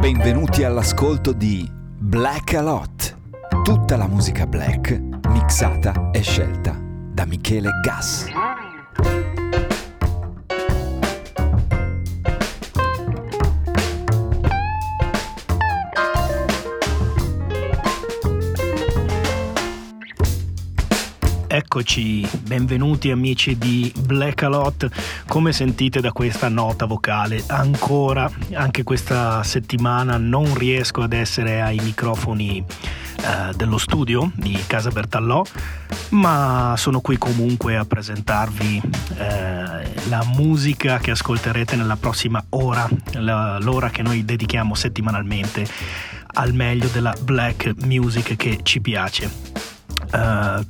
Benvenuti all'ascolto di Black a Lot. Tutta la musica black mixata e scelta da Michele Gas. Eccoci, benvenuti amici di Black Alot. Come sentite da questa nota vocale, ancora, anche questa settimana non riesco ad essere ai microfoni eh, dello studio di Casa Bertallò, ma sono qui comunque a presentarvi eh, la musica che ascolterete nella prossima ora, la, l'ora che noi dedichiamo settimanalmente al meglio della black music che ci piace. Uh,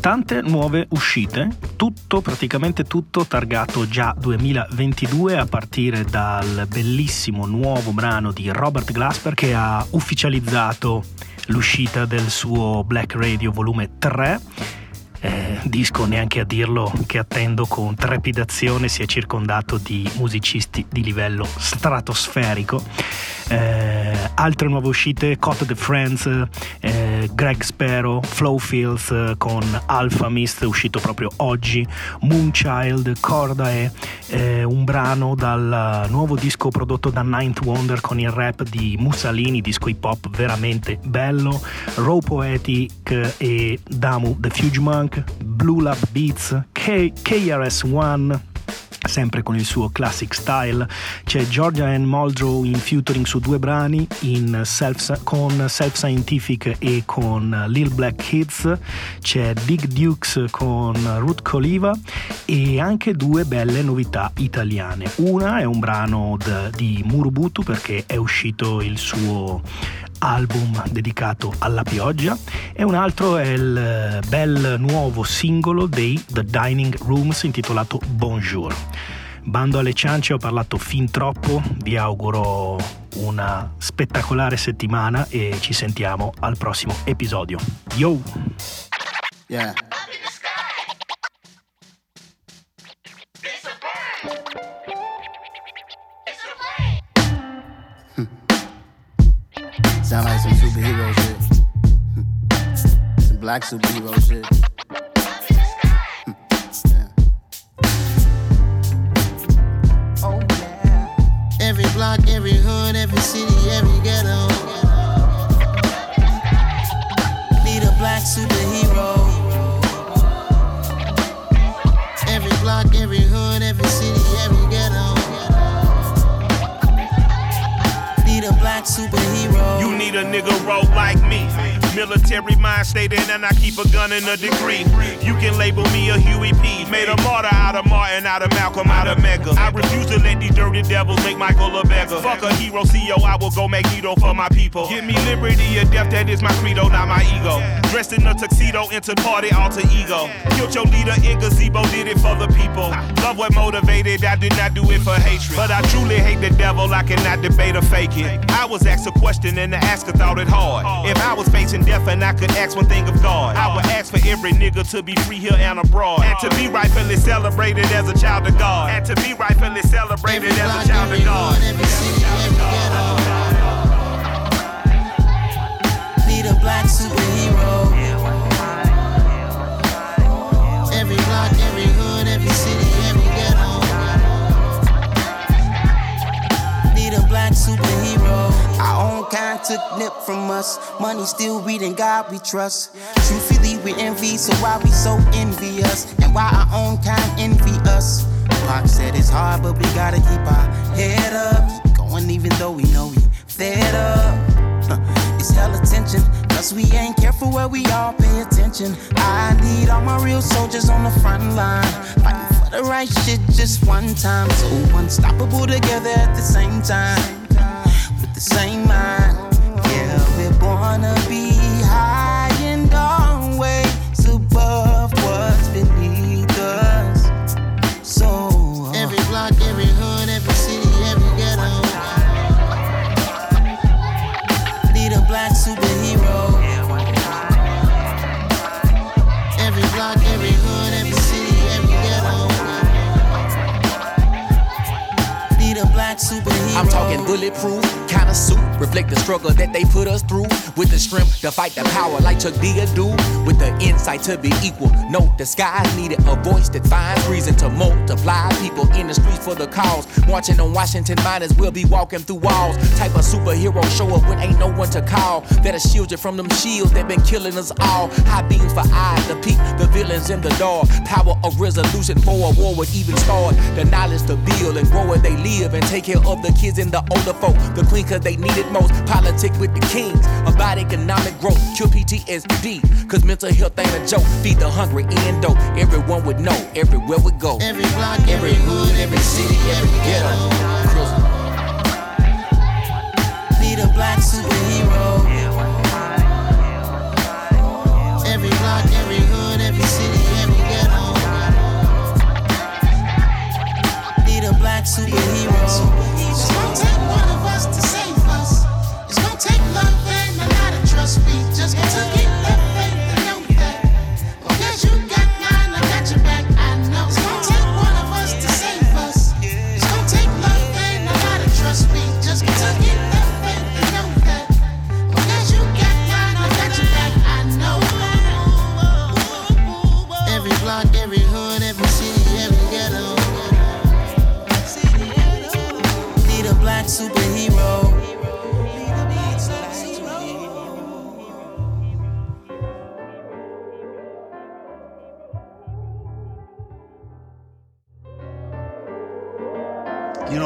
tante nuove uscite, tutto, praticamente tutto targato già 2022 a partire dal bellissimo nuovo brano di Robert Glasper che ha ufficializzato l'uscita del suo Black Radio volume 3 eh, disco neanche a dirlo che attendo con trepidazione si è circondato di musicisti di livello stratosferico. Eh, altre nuove uscite Caught the Friends eh, Greg Sparrow Flow Fields eh, con Alpha Mist uscito proprio oggi Moonchild Cordae eh, un brano dal nuovo disco prodotto da Ninth Wonder con il rap di Mussolini disco hip hop veramente bello Raw Poetic e Damu The Fuge Funk, Blue Lab Beats, K- KRS-One, sempre con il suo classic style. C'è Georgia Ann Muldrow in featuring su due brani self, con Self Scientific e con Lil Black Kids. C'è Big Dukes con Ruth Coliva e anche due belle novità italiane. Una è un brano d- di Murubutu perché è uscito il suo album dedicato alla pioggia e un altro è il eh, bel nuovo singolo dei The Dining Rooms intitolato Bonjour. Bando alle ciance ho parlato fin troppo, vi auguro una spettacolare settimana e ci sentiamo al prossimo episodio. Yo! Yeah. Sound like some superhero shit. some black superhero shit. Hmm. Oh, yeah. Every block, every hood, every city, every ghetto. Need a black superhero. Every block, every hood, every city, every ghetto. Need a black superhero. Need a nigga roll like me. Military mind stated, and I keep a gun in a degree. You can label me a Huey P. Made a martyr out of Martin, out of Malcolm, out of Medgar. I refuse to let these dirty devils make Michael a beggar. Fuck a hero, CEO, I will go Magneto for my people. Give me liberty or death, that is my credo, not my ego. Dressed in a tuxedo, into party, alter ego. Killed your leader in gazebo, did it for the people. Love what motivated, I did not do it for hatred. But I truly hate the devil, I cannot debate or fake it. I was asked a question and the asker thought it hard. If I was facing and I could ask one thing of God, I would ask for every nigga to be free here and abroad. And to be rightfully celebrated as a child of God. And to be rightfully celebrated as a child of God. Need a black superhero. Kind took nip from us. Money still reading God we trust. Truthfully, we envy, so why we so envious? And why our own kind envy us? Pac said it's hard, but we gotta keep our head up. Keep going even though we know we fed up. It's hell attention, cause we ain't careful where we all pay attention. I need all my real soldiers on the front line. Fighting for the right shit just one time. So unstoppable together at the same time. The same mind. Yeah, we're born to be high and always above what's beneath us. So uh, every block, every hood, every city, every ghetto. Need a black superhero. Every block, every hood, every city, every ghetto. Need a black superhero. I'm talking bulletproof, kind of suit, reflect the struggle that they put us through. With the strength to fight the power like Chuck D do. With the insight to be equal. Note the skies needed a voice that finds reason to multiply. People in the streets for the cause. Marching on Washington, miners will be walking through walls. Type of superhero show up when ain't no one to call. That'll shield you from them shields that been killing us all. High beams for eyes to peek the villains in the dark. Power of resolution for a war would even start. The knowledge to build and grow where they live and take care of the kids and the older folk. The queen cause they need it most. Politic with the kings about economic growth. Cure PTSD cause mental health ain't a joke. Feed the hungry and dope. Everyone would know everywhere we go. Every block, every hood, every city, every ghetto. Need a black superhero. Every block, every hood, every city, every ghetto. Need a black superhero.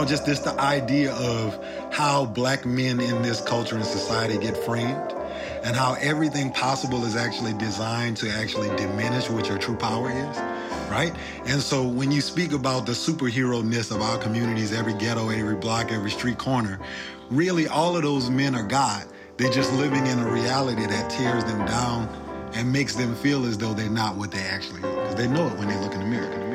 Just this the idea of how black men in this culture and society get framed and how everything possible is actually designed to actually diminish what your true power is right? And so when you speak about the superhero-ness of our communities every ghetto every block every street corner really all of those men are god. They're just living in a reality that tears them down and makes them feel as though they're not what they actually are because they know it when they look in the mirror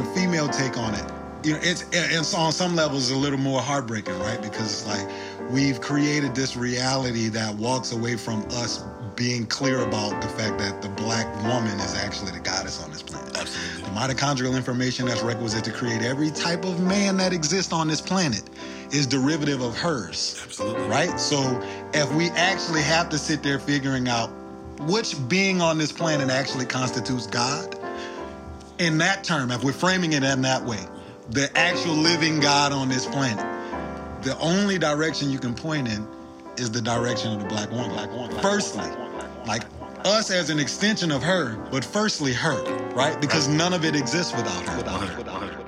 the female take on it, you know, it's it's on some levels a little more heartbreaking, right? Because it's like we've created this reality that walks away from us being clear about the fact that the black woman is actually the goddess on this planet. Absolutely. The mitochondrial information that's requisite to create every type of man that exists on this planet is derivative of hers. Absolutely. Right? So if we actually have to sit there figuring out which being on this planet actually constitutes God, in that term, if we're framing it in that way, the actual living God on this planet, the only direction you can point in is the direction of the black woman. Black woman. Firstly, like us as an extension of her, but firstly her, right? Because none of it exists without her. Without her. Without her.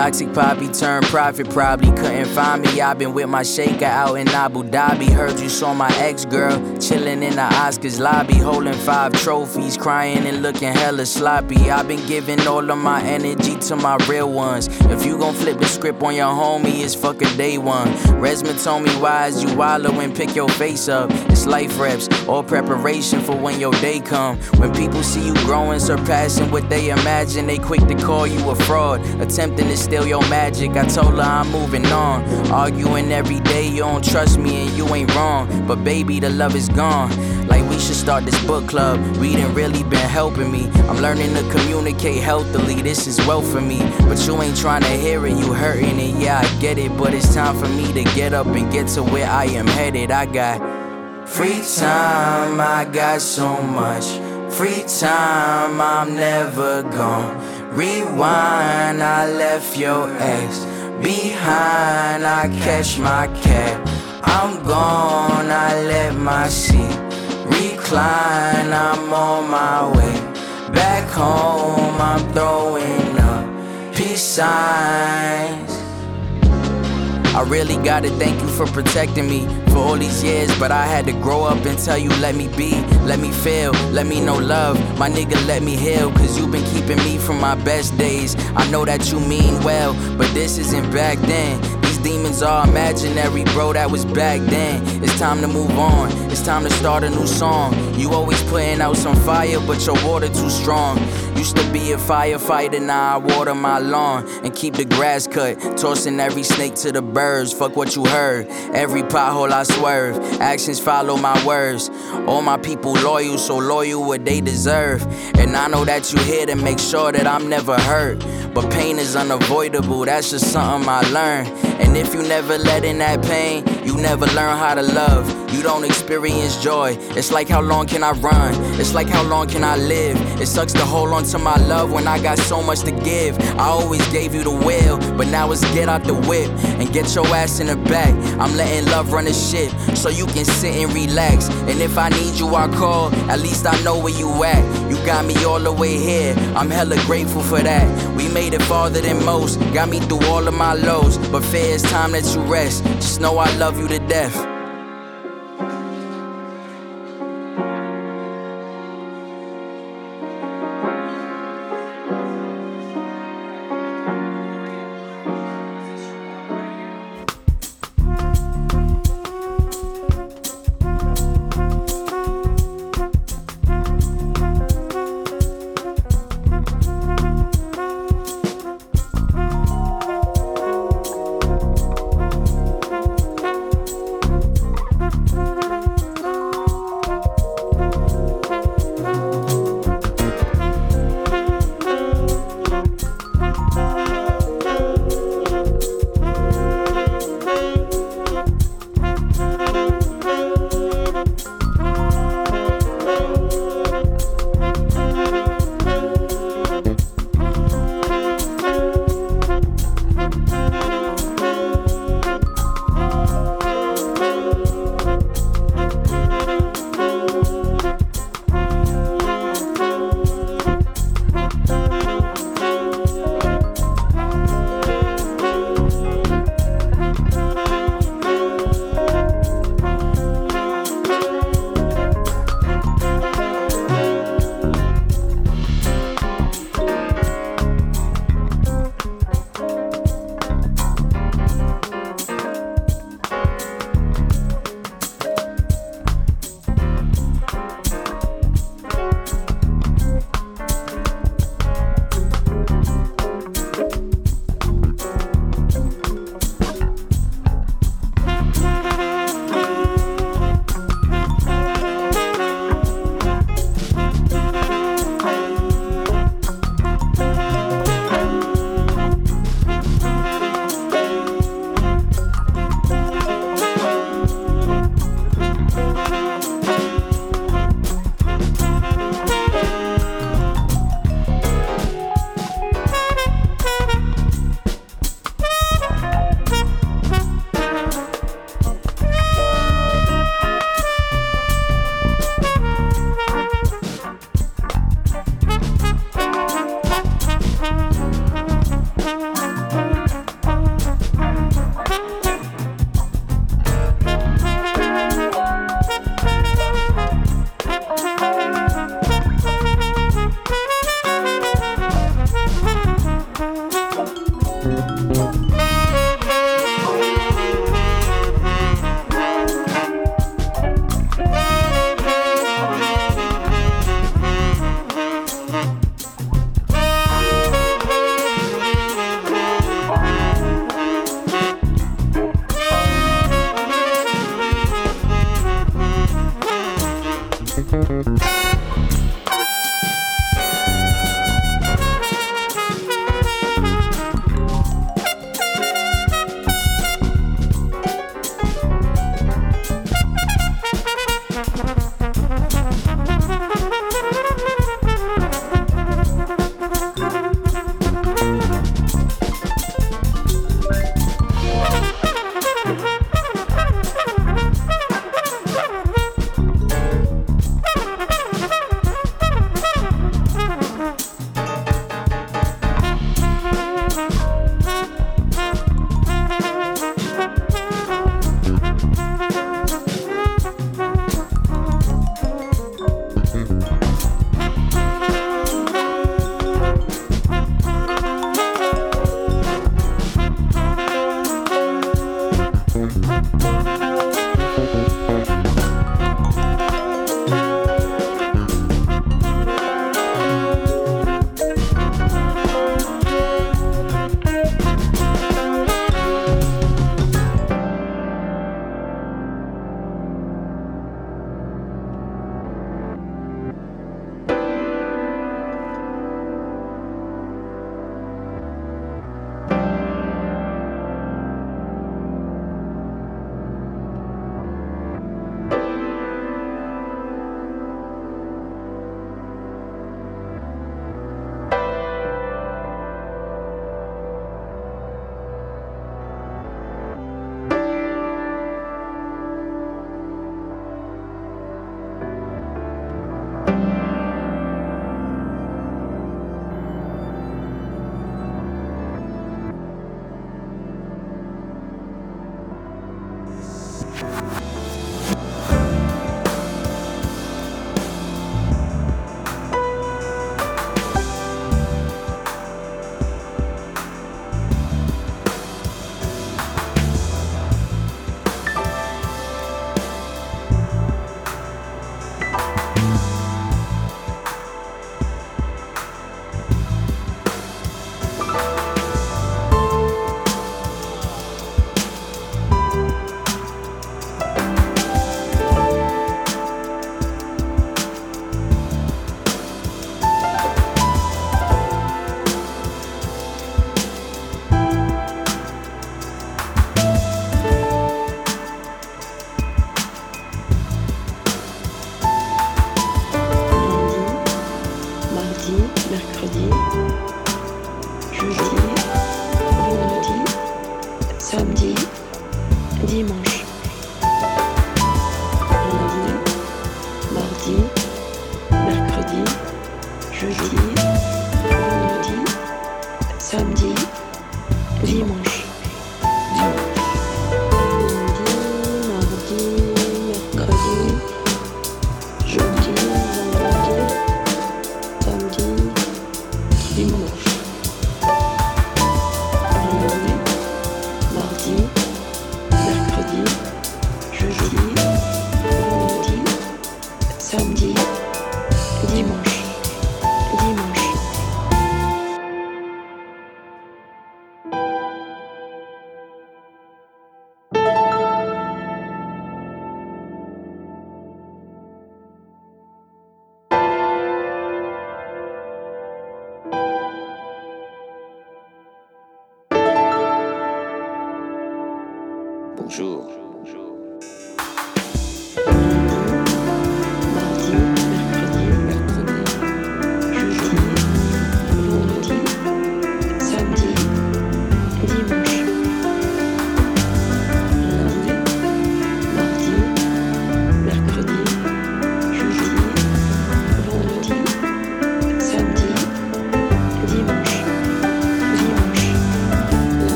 Toxic poppy turned profit, probably couldn't find me. I've been with my shaker out in Abu Dhabi. Heard you saw my ex girl chilling in the Oscars lobby, holding five trophies, crying and looking hella sloppy. I've been giving all of my energy to my real ones. If you gon' flip the script on your homie, it's fuck a day one. Resma told me, why is you wallow and pick your face up? It's life reps, all preparation for when your day come. When people see you growing, surpassing what they imagine, they quick to call you a fraud, attempting to steal your magic. I told her I'm moving on. Arguing every day, you don't trust me and you ain't wrong. But baby, the love is gone. Like we should start this book club. Reading really been helping me. I'm learning to communicate healthily. This is well for me. But you ain't trying to hear it, you hurting it. Yeah, I get it. But it's time for me to get up and get to where I am headed. I got free time, I got so much. Free time, I'm never gone. Rewind, I left your ex behind. I catch my cab. I'm gone, I let my seat recline. I'm on my way back home. I'm throwing up peace signs. I really gotta thank you for protecting me for all these years, but I had to grow up and tell you, let me be, let me feel, let me know love. My nigga, let me heal, cause you been keeping me from my best days. I know that you mean well, but this isn't back then. Demons are imaginary, bro, that was back then. It's time to move on, it's time to start a new song. You always putting out some fire, but your water too strong. Used to be a firefighter, now I water my lawn and keep the grass cut. Tossing every snake to the birds, fuck what you heard. Every pothole I swerve, actions follow my words. All my people loyal, so loyal what they deserve. And I know that you here to make sure that I'm never hurt. But pain is unavoidable, that's just something I learned. And if you never let in that pain, you never learn how to love. You don't experience joy. It's like how long can I run? It's like how long can I live? It sucks to hold on to my love when I got so much to give. I always gave you the will, but now it's get out the whip and get your ass in the back. I'm letting love run the ship so you can sit and relax. And if I need you, I call. At least I know where you at. You got me all the way here. I'm hella grateful for that. We made it farther than most. Got me through all of my lows, but fair it's time that you rest. Just know I love you to death.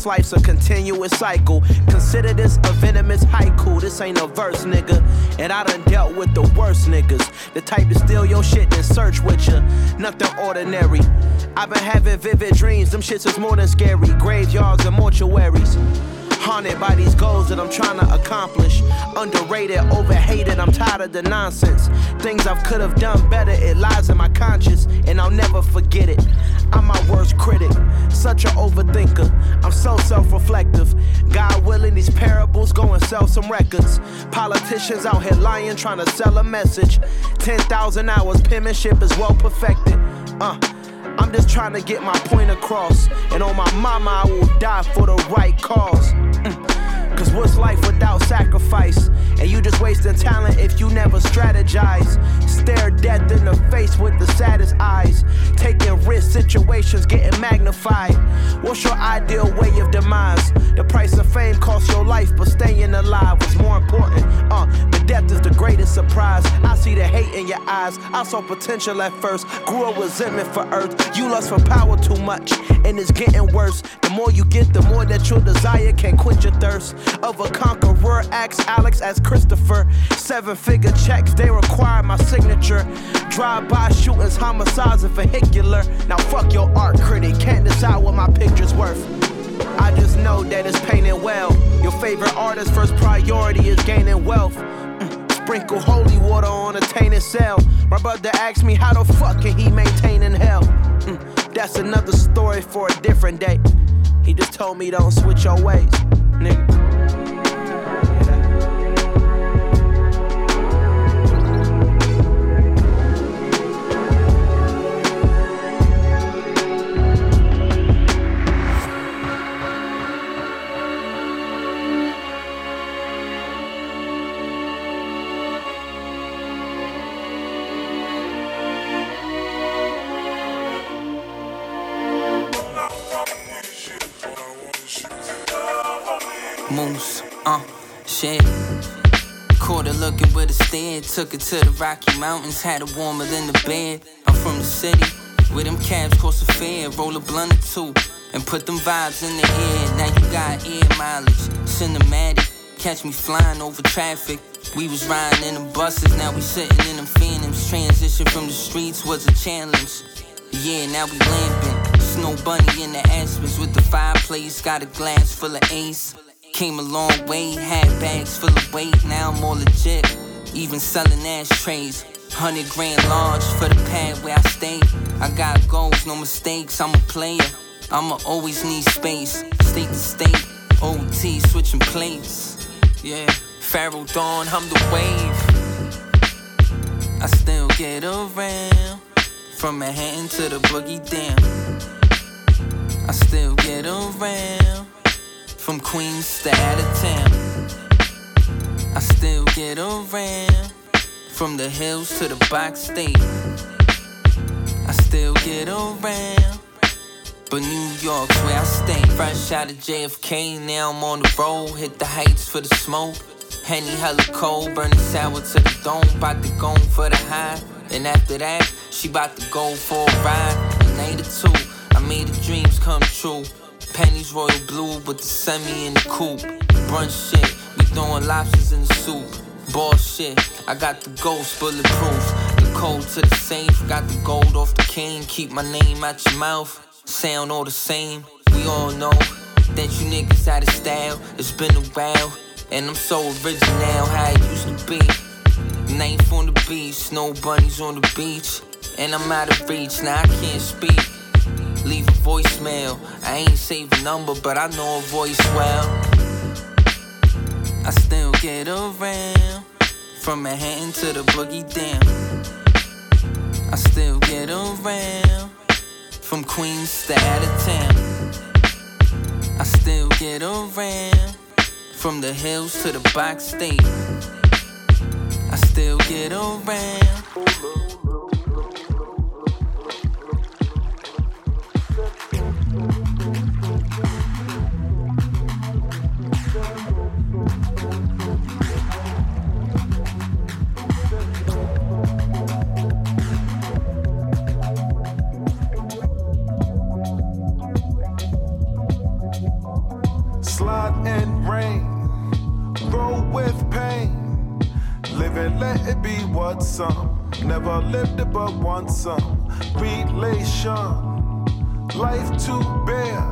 This life's a continuous cycle. Consider this a venomous haiku. This ain't a verse, nigga. And I done dealt with the worst niggas. The type to steal your shit and search with you. Nothing ordinary. I've been having vivid dreams. Them shits is more than scary. Graveyards and mortuaries. Haunted by these goals that I'm trying to accomplish. Underrated, overhated, I'm tired of the nonsense. Things I could have done better, it lies in my conscience, and I'll never forget it. I'm my worst critic, such an overthinker. I'm so self reflective. God willing, these parables go and sell some records. Politicians out here lying, trying to sell a message. 10,000 hours, penmanship is well perfected. Uh, I'm just trying to get my point across. And on my mama, I will die for the right cause. Mm. Cause what's life without sacrifice? And you just wasting talent if you never strategize. Stare death in the face with the saddest eyes. Taking risk situations getting magnified. What's your ideal way of demise? The price of fame costs your life, but staying alive was more important. Uh, the death is the greatest surprise. I see the hate in your eyes. I saw potential at first, grew a resentment for earth. You lust for power too much, and it's getting worse. The more you get, the more that your desire can quench your thirst. Of a conqueror, ask Alex as Christopher. Seven figure checks, they require my signature. Drive by shootings, homicides, and vehicular. Now fuck your art critic, can't decide what my picture's worth. I just know that it's painted well. Your favorite artist's first priority is gaining wealth. Mm, sprinkle holy water on a tainted cell. My brother asked me how the fuck can he maintain in hell. Mm, that's another story for a different day. He just told me don't switch your ways, nigga. Shit. Caught her looking with a stare. Took it to the Rocky Mountains, had it warmer than the bed. I'm from the city, where them cabs cost a fare. Roll a blunt or two, and put them vibes in the air. Now you got air mileage, cinematic. Catch me flying over traffic. We was riding in the buses, now we sitting in them phantoms. Transition from the streets was a challenge. Yeah, now we lamping. Snow bunny in the aspens with the fireplace. Got a glass full of ace. Came a long way, had bags full of weight, now I'm all legit. Even selling ashtrays. Hundred grand large for the pad where I stay. I got goals, no mistakes, I'm a player. I'ma always need space, state to state. OT switching plates. Yeah, Pharaoh Dawn, I'm the wave. I still get around. From Manhattan to the boogie down. I still get around. From Queens to out of town. I still get around. From the hills to the box state. I still get around. But New York's where I stay. Fresh out of JFK, now I'm on the road. Hit the heights for the smoke. Henny hella cold, burning sour to the dome. Bout to go for the high. And after that, she bout to go for a ride. A night or two, I made the dreams come true. Pennies royal blue with the semi in the coupe. Brunch shit, we throwing lobsters in the soup. Ball shit, I got the ghost bulletproof. The code to the safe, got the gold off the cane. Keep my name out your mouth, sound all the same. We all know that you niggas out of style. It's been a while, and I'm so original how it used to be. Knife on the beach, snow bunnies on the beach. And I'm out of reach, now I can't speak. Leave a voicemail. I ain't saved a number, but I know a voice well. I still get around. From Manhattan to the boogie down. I still get around. From Queens to out of town. I still get around. From the hills to the box state. I still get around. What some. Never lived it but want some. Relation. Life to bear.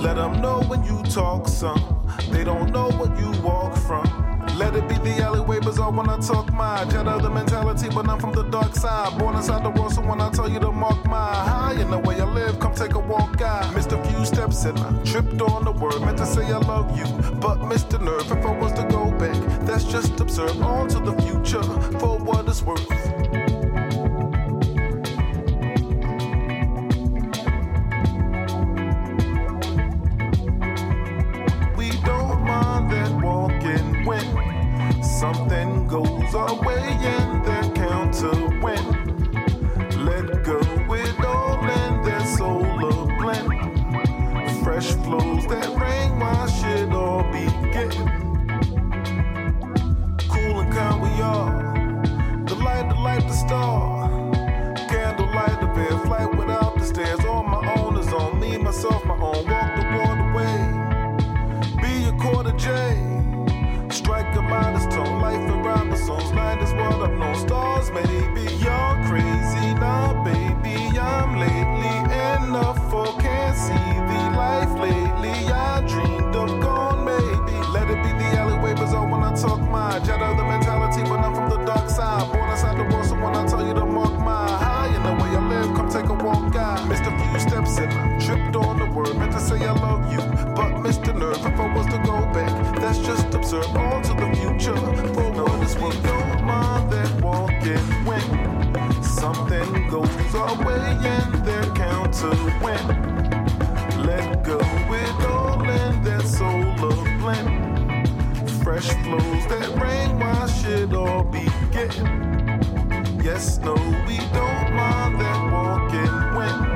Let them know when you talk some. They don't know what you walk from. Let it be the alleyway when I talk my jet of the mentality, but I'm from the dark side. Born inside the world, so when I tell you to mark my high in the way I live, come take a walk. I missed a few steps and I tripped on the word. Meant to say I love you, but missed the nerve. If I was to go back, that's just absurd. On to the future for what it's worth. Fresh flows that rain wash it all be Cool word. Meant to say I love you, but missed nerve. If I was to go back, that's just absurd. On to the future, for what is we don't mind that walking when something goes our way and their counter win. Let go with all in that solar blend. Fresh flows that rain wash it all begin. Yes, no, we don't mind that walking when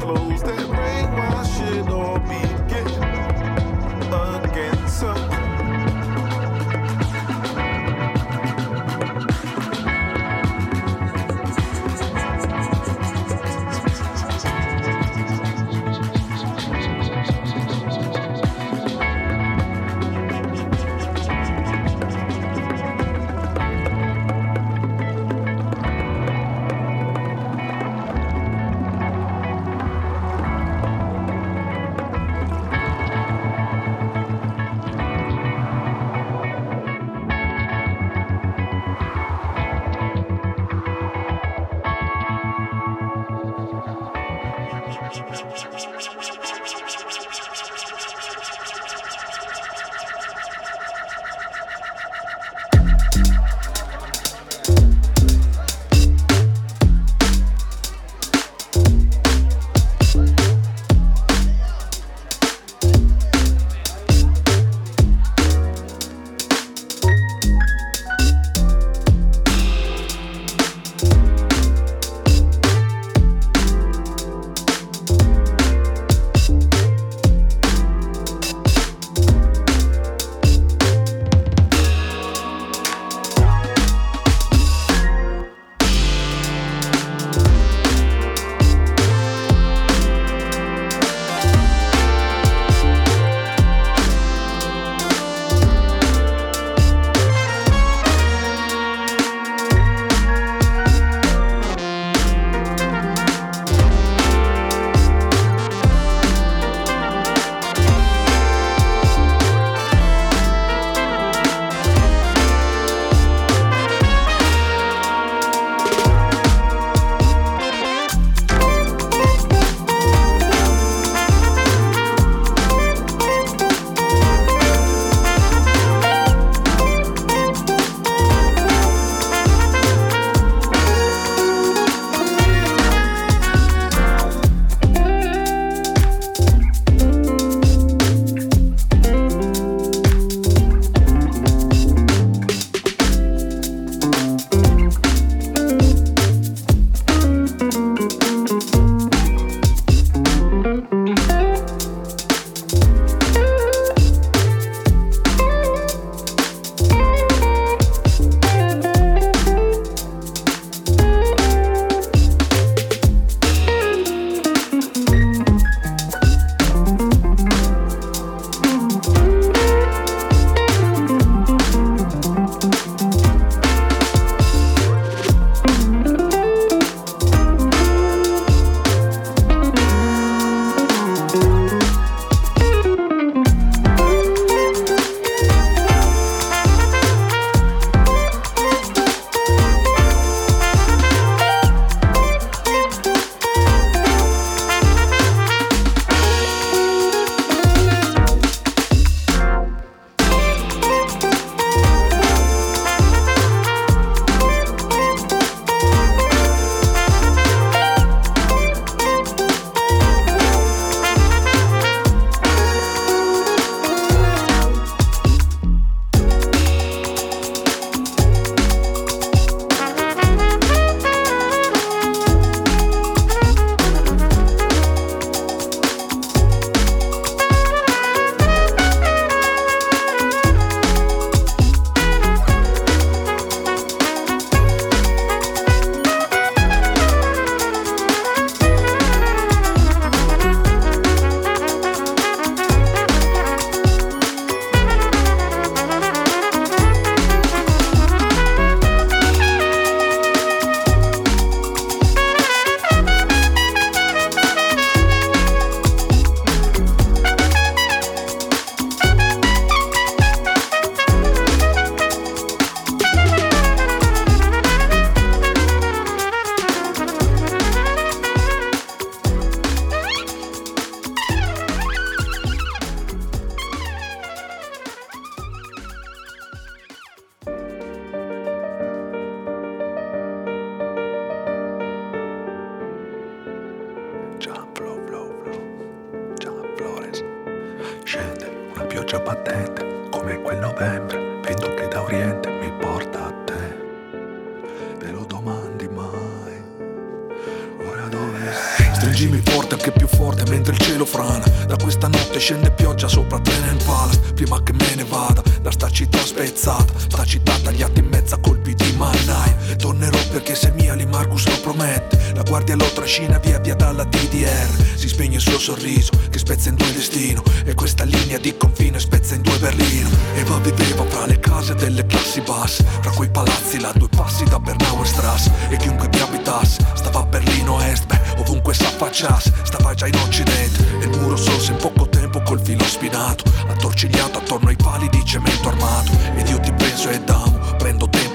flows that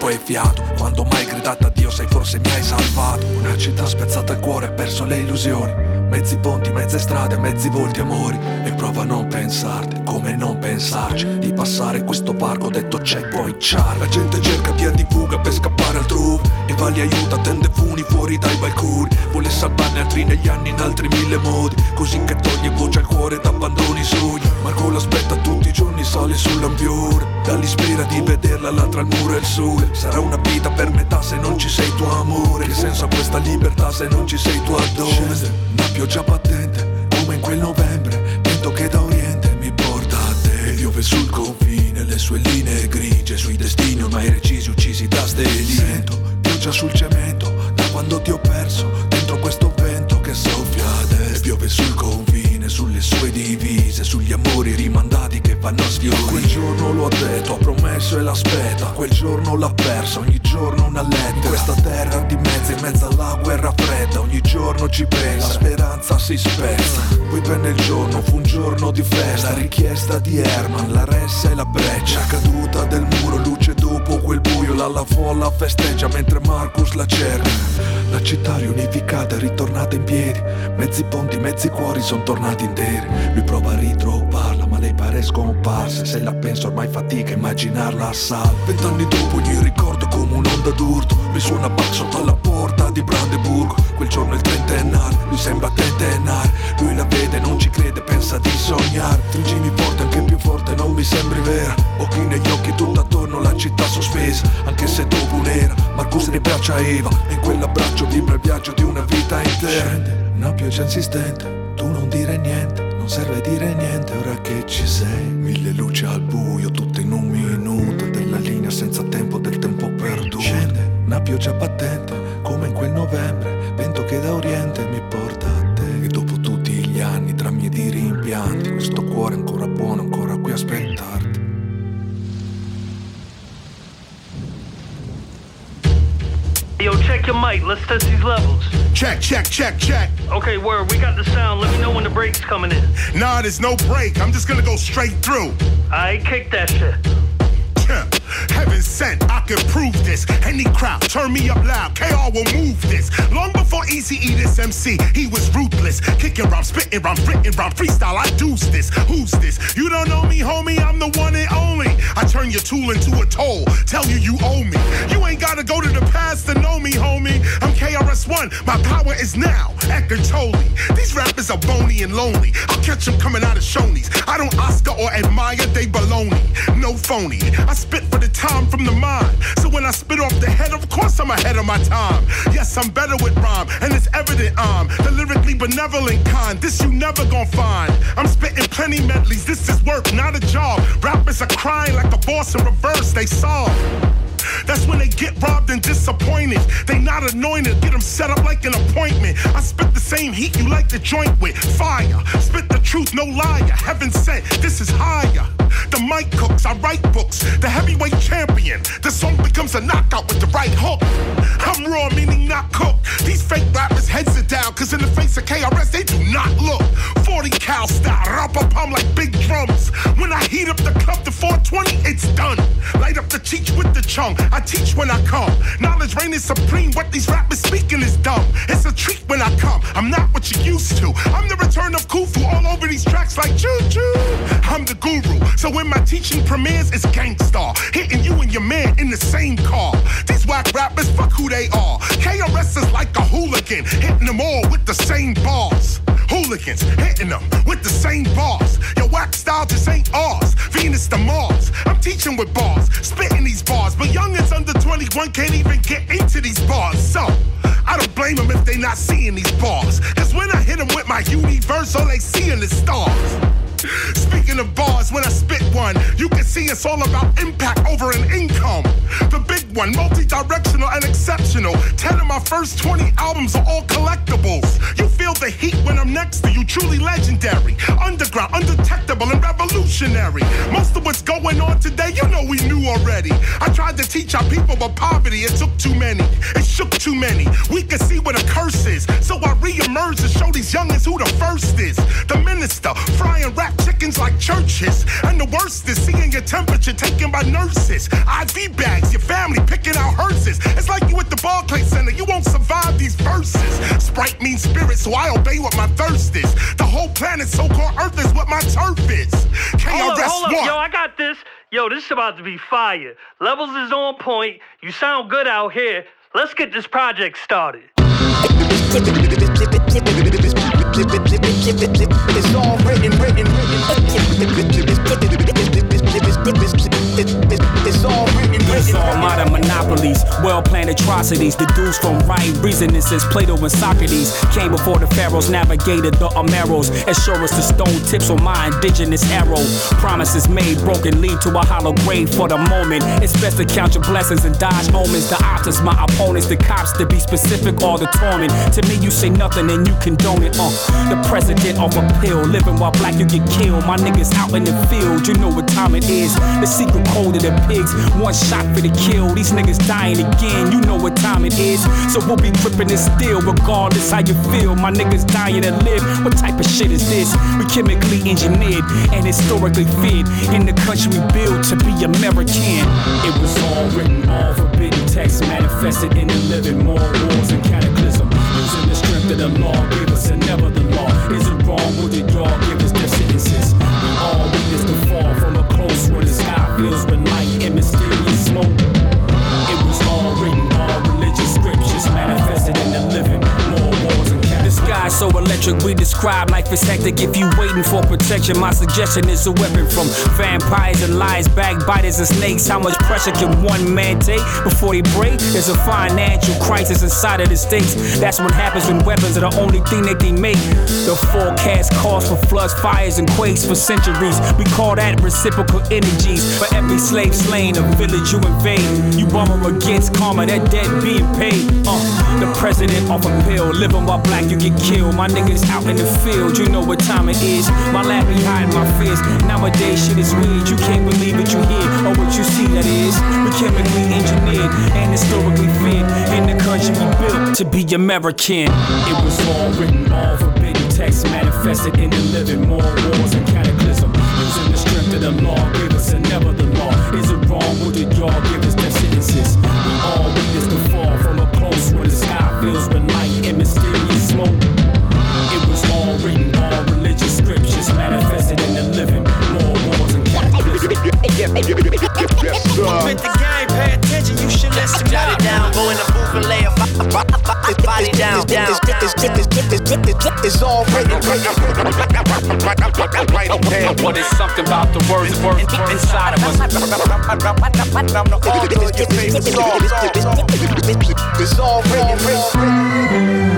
tempo e fiato Quando mai gridata a Dio sai forse mi hai salvato. Una città spezzata al cuore, perso le illusioni Mezzi ponti, mezze strade, mezzi volti amori. E prova a non pensarti, come non pensarci. Di passare questo parco detto checkpoint char. La gente cerca via di fuga per scappare altrove E va li aiuta, tende funi fuori dai balconi. Vuole salvarne altri negli anni in altri mille modi. Così che toglie voce al cuore ed abbandoni i sogni. Marco l'aspetta tutti i giorni, sale sull'ambiore Da lì spera di vederla l'altra al muro e il sole Sarà una vita per metà se non ci sei tuo amore. Che senso ha questa libertà se non ci sei tu addosso. Una pioggia battente come in quel novembre Vento che da oriente mi porta a te. Piove sul confine le sue linee grigie Sui destini ormai recisi uccisi da steli. Sento pioggia sul cemento da quando ti ho perso Dentro questo vento che soffia a destra. E piove sul confine sue divise Sugli amori rimandati che vanno a sfiorire Quel giorno lo ha detto, ha promesso e l'aspetta. Quel giorno l'ha persa, ogni giorno una lettera. Questa terra di mezzo, in mezzo alla guerra fredda Ogni giorno ci pensa, la speranza si spezza. Poi venne il giorno, fu un giorno di festa. La richiesta di Herman, la ressa e la breccia. La caduta del muro, luce dopo quel buio. La la folla festeggia mentre Marcus la cerca. La città riunificata è ritornata in piedi. Mezzi ponti, mezzi cuori sono tornati interi Lui prova a ritrovarla ma lei pare scomparsa. Se la penso ormai fatica a immaginarla a Vent'anni dopo gli ricordo come un'onda d'urto. Lui suona back sotto alla porta di Brandeburgo. Quel giorno il trentennale, lui sembra trentennale Lui la vede, non ci crede, pensa di sognare. Stringimi forte, anche più forte, non mi sembri vera. Occhi negli occhi, tutto attorno, la città sospesa. Anche se dopo un'era, Marcus ne abbraccia Eva. E in quell'abbraccio vibra il viaggio di una vita intera. Scende una pioggia insistente, tu non dire niente dire niente ora che ci sei Mille luci al buio, tutte in un minuto Della linea senza tempo, del tempo perduto Scende una pioggia battente, come in quel novembre Vento che da oriente mi porta a te E dopo tutti gli anni, tra miei rimpianti Questo cuore ancora buono, ancora qui a aspettarti Yo, check your mic. Let's test these levels. Check, check, check, check. Okay, word. We got the sound. Let me know when the break's coming in. Nah, there's no break. I'm just gonna go straight through. I kick that shit. Heaven sent, I can prove this. Any crowd, turn me up loud. KR will move this. Long before Easy E this MC, he was ruthless. Kicking rhyme, spitting rhyme, written rhyme, freestyle. I do this. Who's this? You don't know me, homie. I'm the one and only. I turn your tool into a toll. Tell you you owe me. You ain't gotta go to the past to know me, homie. I'm KRS-One. My power is now. Eckhart Tolle. These rappers are bony and lonely. I'll catch them coming out of Shoney's. I don't Oscar or admire, they baloney. No phony. I spit for the time from the mind. So when I spit off the head, of course I'm ahead of my time. Yes, I'm better with rhyme, and it's evident I'm the lyrically benevolent kind. This you never gonna find. I'm spitting plenty medleys. This is work, not a job. Rappers are crying like a boss in reverse. They solve. That's when they get robbed and disappointed. They not anointed, get them set up like an appointment. I spit the same heat you like to joint with. Fire, spit the truth, no liar. Heaven sent, this is higher. The mic cooks, I write books. The heavyweight a knockout with the right hook. I'm raw, meaning not cooked. These fake rappers heads are down, cause in the face of KRS, they do not look. 40 cal style, rap pum like big drums. When I heat up the club to 420, it's done. Light teach with the chung. I teach when I come. Knowledge reign is supreme. What these rappers speaking is dumb. It's a treat when I come. I'm not what you used to. I'm the return of Khufu all over these tracks like choo choo. I'm the guru. So when my teaching premieres, it's Gang Starr. Hitting you and your man in the same car. These whack rappers, fuck who they are. KRS is like a hooligan. Hitting them all with the same bars. Hooligans hitting them with the same bars. Your whack style just ain't ours. Venus to Mars. I'm teaching with bars, spitting these bars. But youngins under 21 can't even get into these bars. So, I don't blame them if they not seeing these bars. Cause when I hit them with my universe, all they seeing is stars. Speaking of bars, when I spit one, you can see it's all about impact over an income. The big one, multi directional and exceptional. 10 of my first 20 albums are all collectibles. You feel the heat when I'm next to you, truly legendary. Underground, undetectable, and revolutionary. Most of what's going on today, you know we knew already. I tried to teach our people about poverty, it took too many. It shook too many. We can see what a curse is. So I re emerge to show these youngins who the first is. The minister, frying rap chickens like churches. And the worst is seeing your temperature taken by nurses. IV bags, your family picking out hearses. It's like you at the Barclays Center, you won't survive these verses. Sprite means spirit, so I obey what my thirst is. The whole planet, so called Earth, is what my turf is. Hold up, hold up. Yo, I got this. Yo, this is about to be fire. Levels is on point. You sound good out here. Let's get this project started. It's all written, written, It's all written, It's all modern monopolies, well planned atrocities. The dudes from right reasoning since Plato and Socrates came before the pharaohs navigated the Ameros. And show us the stone tips on my indigenous arrow. Promises made, broken, lead to a hollow grave for the moment. It's best to count your blessings and dodge omens. The optics, my opponents, the cops, to be specific, all the torment. To me, you say nothing and you condone it. Uh, the president off a pill, living while black you get killed. My niggas out in the field, you know what time it is. The secret code of the pigs, one shot for the kill. These niggas dying again, you know what time it is. So we'll be gripping it still, regardless how you feel. My niggas dying to live. What type of shit is this? We chemically engineered and historically fit in the country we built to be American. It was all written, all forbidden text manifested in the living. More wars and cataclysm. Using the strength of the law, give us and never the law. Is it wrong? Would it y'all give us their sentences? We all witness the fall from a close where the sky fills with So electric, we describe life as hectic. If you waiting for protection, my suggestion is a weapon from vampires and lies, backbiters and snakes. How much pressure can one man take before he break? There's a financial crisis inside of the states. That's what happens when weapons are the only thing that they make. The forecast calls for floods, fires, and quakes for centuries. We call that reciprocal energies. For every slave slain, a village you invade. You bummer against karma, that debt being paid. Uh, the president off a pill, living while black, you get killed. My niggas out in the field, you know what time it is. My lap be hiding my fears. Nowadays, shit is weird. You can't believe what you hear or what you see. That is, we chemically engineered and historically fit in the country we built to be American. It was all written, all forbidden text manifested in the living. More wars and cataclysm. Using the strength of the law, give us and never the law. Is it wrong? Would did y'all give us their sentences? We all witness the fall from a close where the sky fills with light and mysterious smoke. Cataclysm. With the game, pay attention, you should listen Jot it down, go in the booth and lay a body down, down. It's all written, What is something about the words, words, words inside of us? It's all written, written,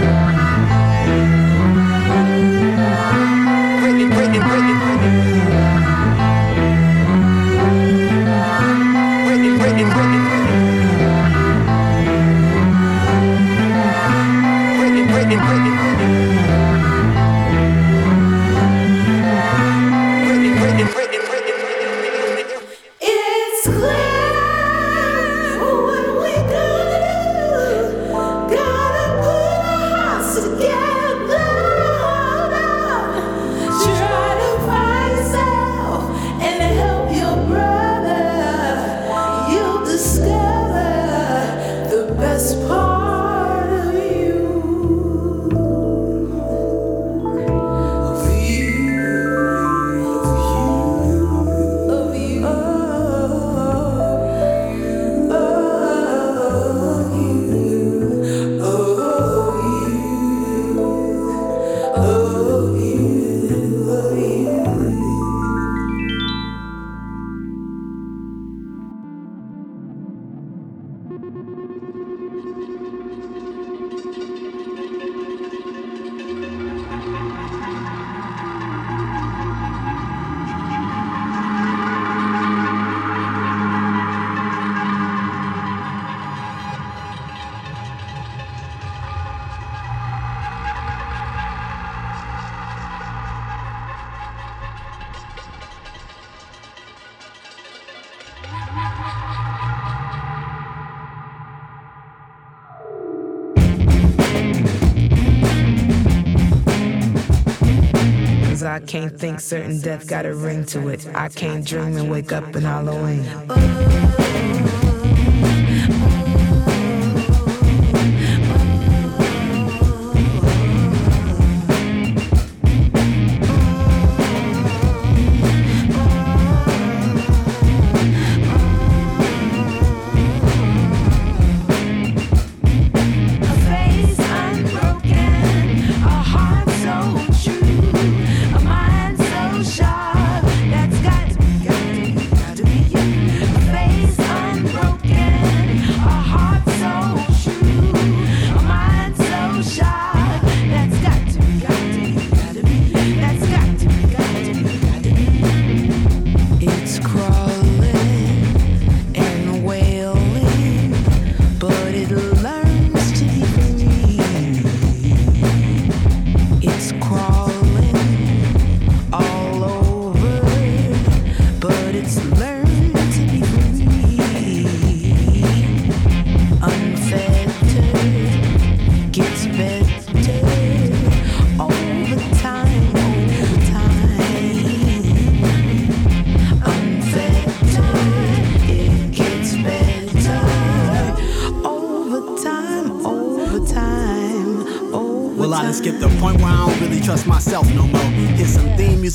can't think certain death got a ring to it. I can't dream and wake up in Halloween.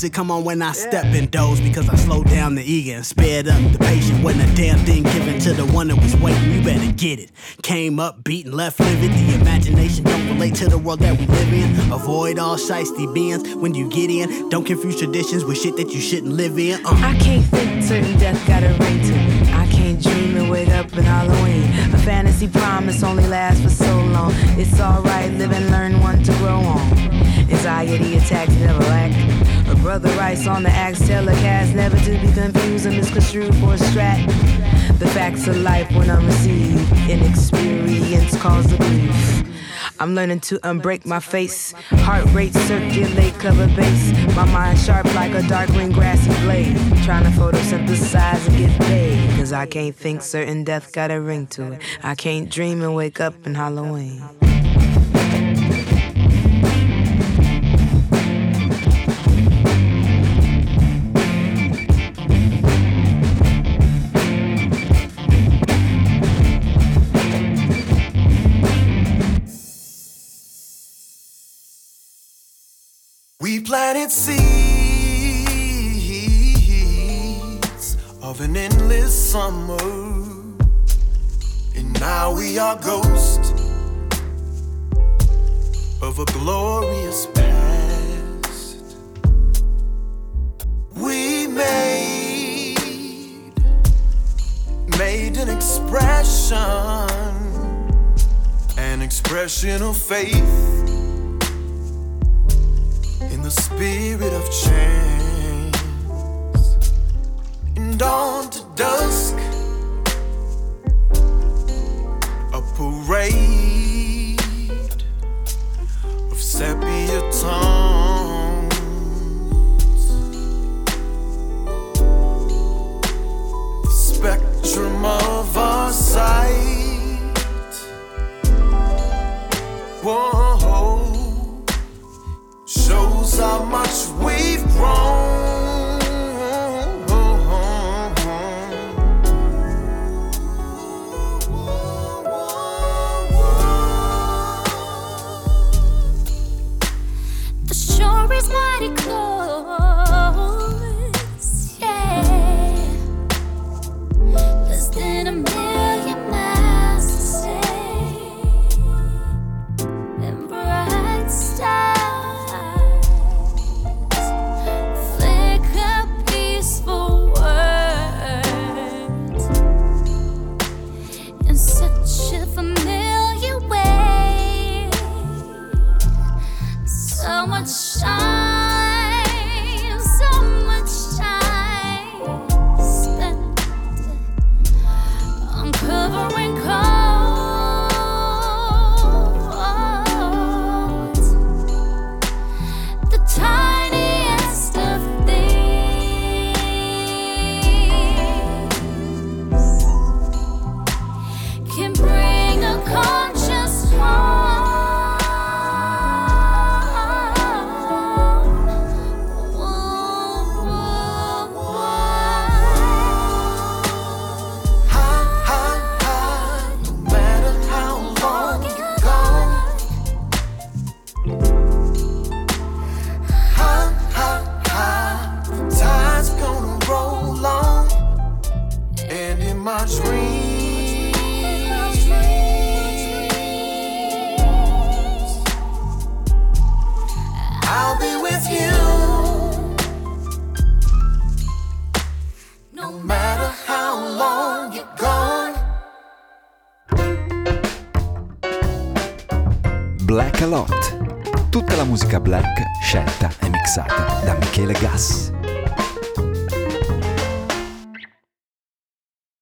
Come on when I step in doors because I slow down the ego and spared up the patient when a damn thing given to the one that was waiting. You better get it. Came up, beaten, left livid. The imagination don't relate to the world that we live in. Avoid all shiesty beings when you get in. Don't confuse traditions with shit that you shouldn't live in. Uh. I can't think certain death got a ring to it. I can't dream and wake up in Halloween. A fantasy promise only lasts for so long. It's alright, live and learn one to grow on. Anxiety attacks never lack. Brother Rice on the axe telecast, never to be confused and misconstrued for a strat. The facts of life when I'm received, inexperience cause the grief. I'm learning to unbreak my face. Heart rate circulate, cover base. My mind sharp like a dark green grassy blade. Trying to photosynthesize and get paid. Cause I can't think certain death got a ring to it. I can't dream and wake up in Halloween. Planted seeds of an endless summer. And now we are ghosts of a glorious past. We made, made an expression, an expression of faith spirit of chance. And dawn to dusk, a parade of sepia tones. Spectrum of our sight. Whoa knows how much we've grown. The shore is mighty close, yeah. Less than a minute.